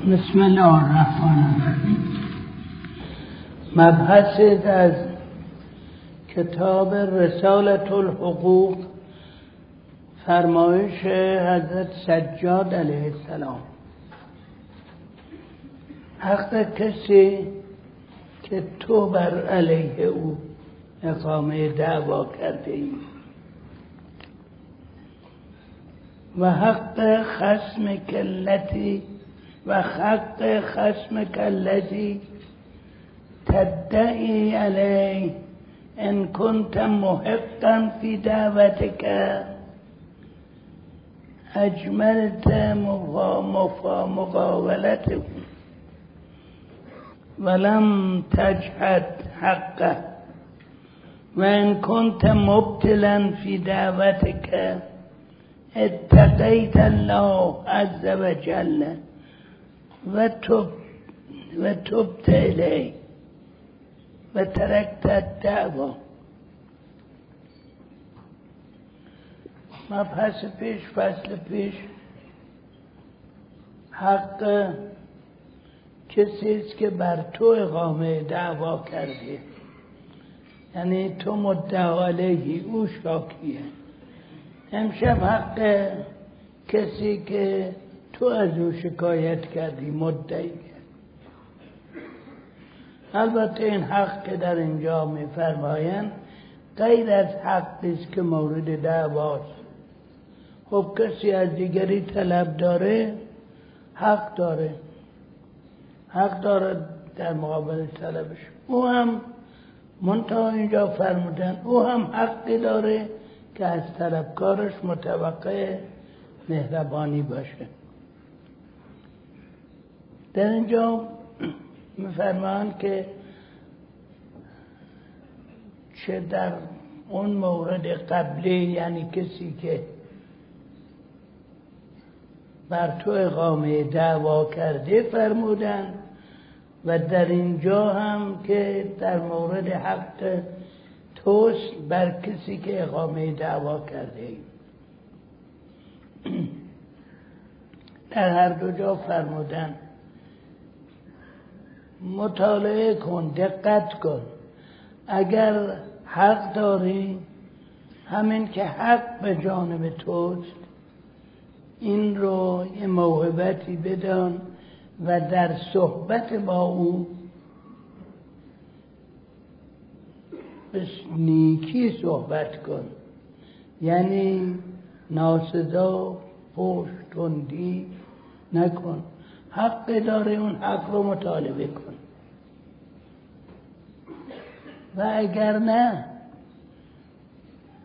بسم الله الرحمن الرحیم. مبحث از کتاب رسالت الحقوق فرمایش حضرت سجاد علیه السلام. حق کسی که تو بر علیه او اقامه دعوا کرده ای. و حق خسم کلتی و حق خسم کلتی تدعی علی إن كنت محقا في دعوتك. أجملت مقاولته ولم تجحد حقه. وإن كنت مبتلا في دعوتك اتقيت الله عز وجل. وتب وتبت إليه وتركت الدعوة مبحث پیش فصل پیش. حق کسی است که بر تو اقامه دعوا کرده. یعنی تو مدعا علیه او شاکیه. امشب حق کسی که تو از او شکایت کردی مدعی البته این حق که در اینجا میفرمایند غیر از حقی است که مورد دعواست خب کسی از دیگری طلب داره حق داره. حق داره در مقابل طلبش. او هم منتها اینجا فرمودن او هم حقی داره که از طلبکارش متوقع مهربانی باشه. در اینجا میفرمان که چه در اون مورد قبلی یعنی کسی که بر تو اقامه دعوا کرده فرمودن و در اینجا هم که در مورد حق توست بر کسی که اقامه دعوا کرده در هر دو جا فرمودن مطالعه کن دقت کن. اگر حق داری همین که حق به جانب توست این رو یه موهبتی بدان و در صحبت با او به نیکی صحبت کن. یعنی ناسزا پشت تندی نکن. حق داره اون حق رو مطالبه کن. و اگر نه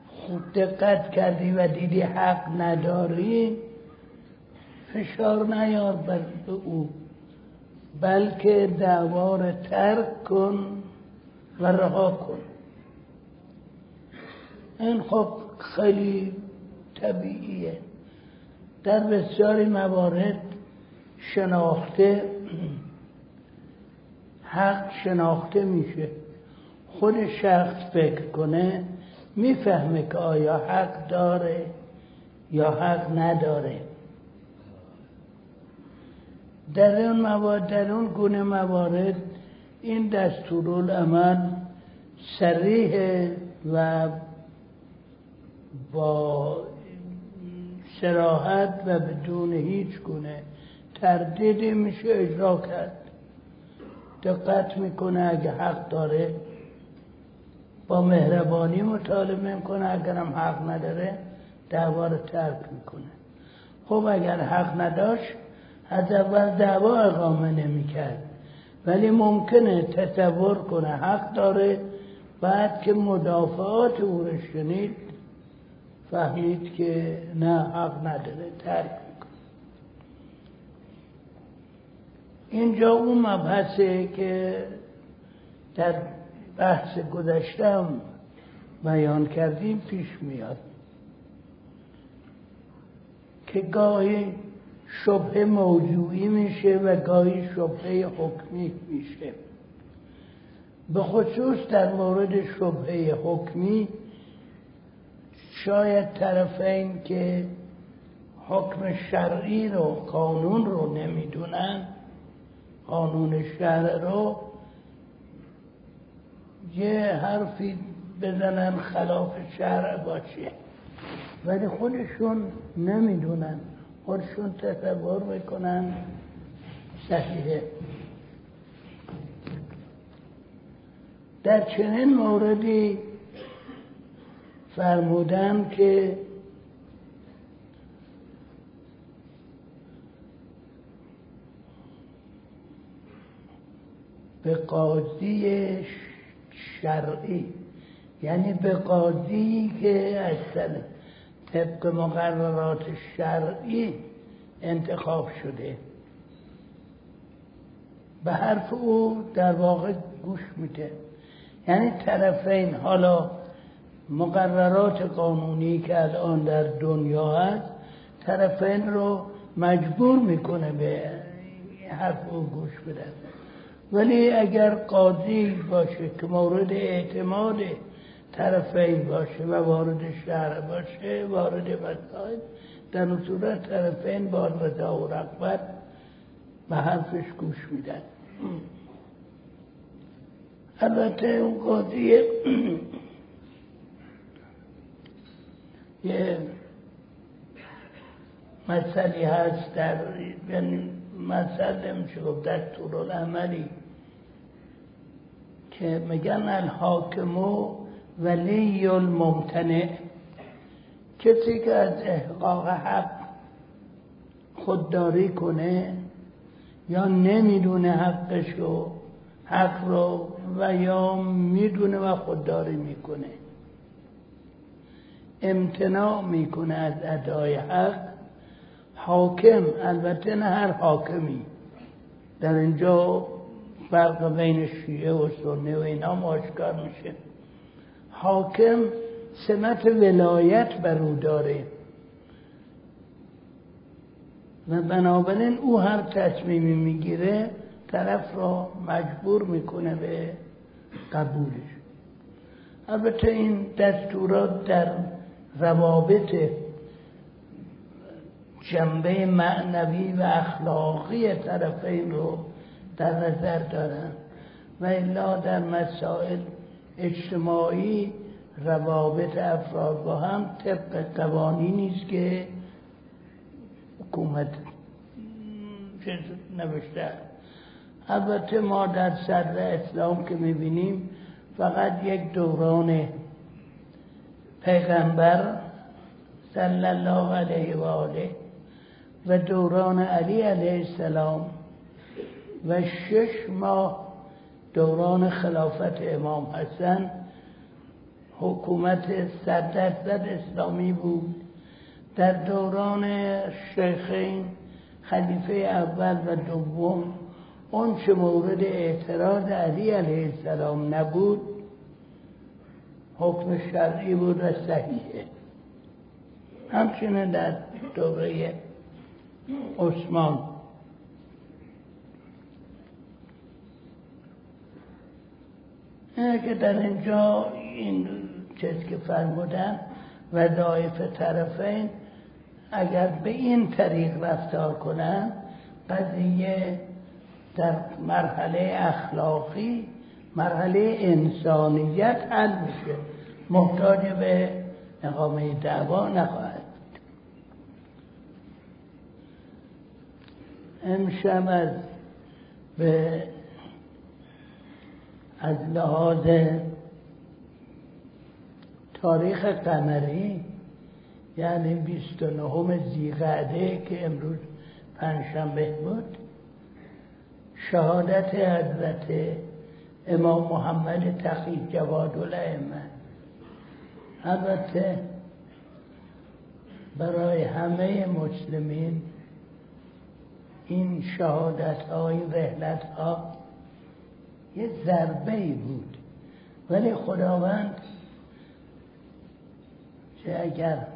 خود دقت کردی و دیدی حق نداری فشار نیار بر او بلکه دعوار ترک کن و رها کن. این خب خیلی طبیعیه. در بسیاری موارد شناخته حق شناخته میشه. خود شخص فکر کنه می‌فهمه که آیا حق داره یا حق نداره. در اون موارد در اون گونه موارد این دستورالعمل سریح و با سراحت و بدون هیچ گونه تردیدی میشه اجرا کرد. دقت می‌کنه اگه حق داره. با مهربانی مطالبه می‌کنه اگرم حق نداره دعوا رو ترک می‌کنه. خب اگر حق نداشت از اول دعوا اقامه نمی‌کرد. ولی ممکنه تصور کنه حق داره بعد که مدافعات او شنید فهمید که نه حق نداره ترک می‌کنه. اینجا اون مبحثه که در بحث گذشتم بیان کردیم پیش میاد که گاهی شبه موضوعی میشه و گاهی شبه حکمی میشه. به خصوص در مورد شبه حکمی شاید طرفین که حکم شرعی رو قانون رو نمی‌دونن قانون شهر رو یه حرفی بزنن خلاف شهر باشه ولی خودشون نمی‌دونن. خودشون تصور می‌کنن. صحیحه. در چنین موردی فرمودن که به قاضی شرعی. یعنی به قاضی که اصلا طبق مقررات شرعی انتخاب شده. به حرف او در واقع گوش میده. یعنی طرفین حالا مقررات قانونی که الان در دنیا هست طرفین رو مجبور می‌کنه به حرف او گوش بدن ولی اگر قاضی باشه که مورد اعتماد طرفین باشه و وارد شهر باشه وارد مسائل در صورت طرفین با رضا و رقبت به حرفش گوش میدن. البته اون قاضی یه مسئله هست در یعنی مسئله میشه گفت در طول عملی که میگن الحاکمو ولی الممتنع کسی که از احقاق حق خودداری کنه یا نمی‌دونه حقشو حق رو و یا می‌دونه و خودداری می‌کنه. امتناع می‌کنه از ادای حق. حاکم البته نه هر حاکمی. در اینجا فرق بین شیعه و سنه و اینا آشکار میشه. حاکم سمت ولایت بر او داره. و بنابراین او هر تصمیمی می‌گیره طرف را مجبور می‌کنه به قبولش. البته این دستورات در روابط جنبه معنوی و اخلاقی طرفین رو در نظر دارن. و الا در مسائل اجتماعی روابط افراد با هم طبق قوانینی است که حکومت نوشته. البته ما در صدر اسلام که می‌بینیم فقط یک دوران پیغمبر صلی الله علیه و آله و دوران علی علیه السلام و شش ماه دوران خلافت امام حسن حکومت صد درصد اسلامی بود. در دوران شیخین خلیفه اول و دوم اون چه مورد اعتراض علی علیه السلام نبود حکم شرعی بود و صحیحه. همچنین در دوره عثمان. که در اینجا این چیز که فرمودن وظایف طرفین اگر به این طریق رفتار کنن قضیه در مرحله اخلاقی مرحله انسانیت حل میشه. محتاج به اقامه دعوا نخواهد امشب از به از لحاظ تاریخ قمری یعنی 29 زیقعده که امروز پنجشنبه بود شهادت حضرت امام محمد تقی جواد الائمه البته برای همه مسلمین این شهادت ها این رحلت ها یه ضربه ای بود. ولی خداوند که اگر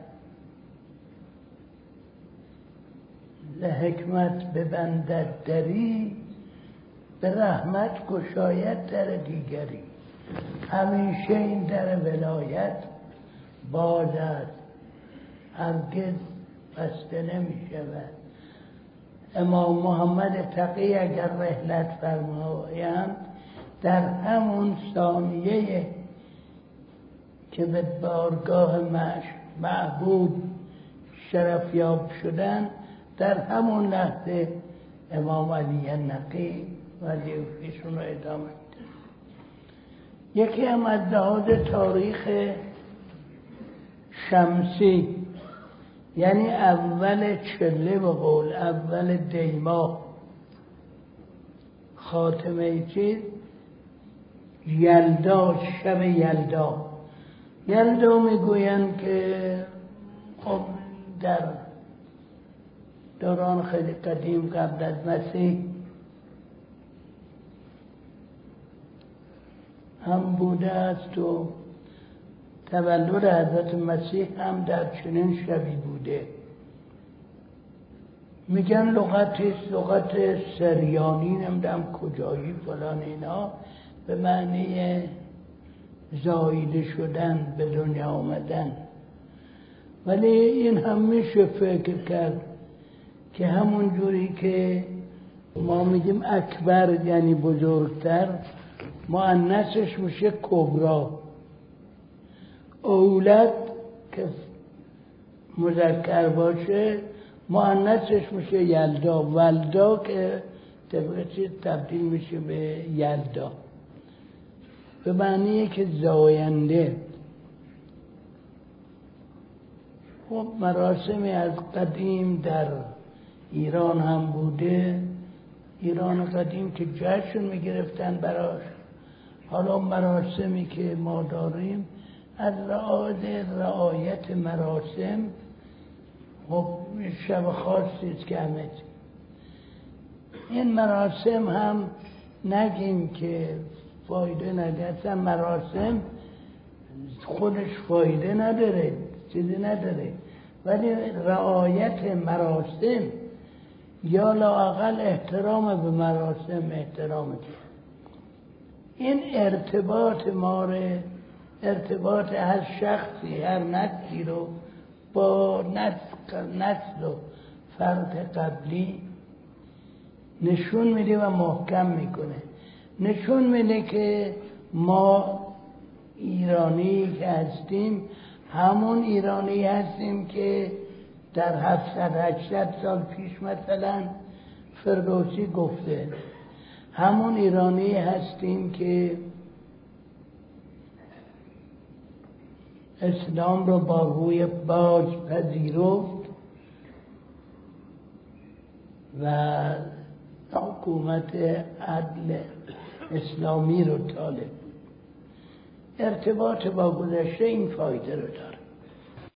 لحکمت ببندد دری به رحمت گشاید در دیگری. همیشه این در ولایت باز است هرگز بسته نمی شود امام محمد تقی اگر رحلت فرمایند در همون ثانیه که به بارگاه معبود شرفیاب شدن در همون لحظه امام علی نقی وظیفهشون رو ادامه یکی هم از لحاظ تاریخ شمسی یعنی اول چله و قول اول دیما. خاتمه چیز یلدا شب یلدا. یلدا می‌گویند که خب در دوران خیلی قدیم قبل از مسیح هم بوده است و تولد حضرت مسیح هم در چنین شبی بوده. میگن لغتی لغت سریانی نمی‌دونم کجایی فلان اینا. به معنی زایده شدن به دنیا آمدن. ولی این هم میشه فکر کرد که همون جوری که ما میگیم اکبر یعنی بزرگتر معنسش میشه کبرا. اولد که مذکر باشه معنسش میشه یلدا. ولدا که طبق چیز تبدیل میشه به یلدا. به معنی که زاینده. خب مراسمی از قدیم در ایران هم بوده. ایران قدیم که جشن می‌گرفتن براش. حالا مراسمی که ما داریم از رعایت مراسم خب شب خاصی است که همه این مراسم هم نگیم که فایده نداره مراسم خودش فایده نداره چیزی نداره. ولی رعایت مراسم یا لاقل احترام به مراسم احترام. این ارتباط ما ارتباط هر شخصی هر نسلی رو با نسل و فرد قبلی نشون میده و محکم می‌کنه. نشون میده که ما ایرانی که هستیم همون ایرانی هستیم که در 700 800 سال پیش مثلا فردوسی گفته. همون ایرانی هستیم که اسلام رو با روی باج پذیرفت و حکومت عدل اسلامی رو طالب. ارتباط با گذشته این فایده رو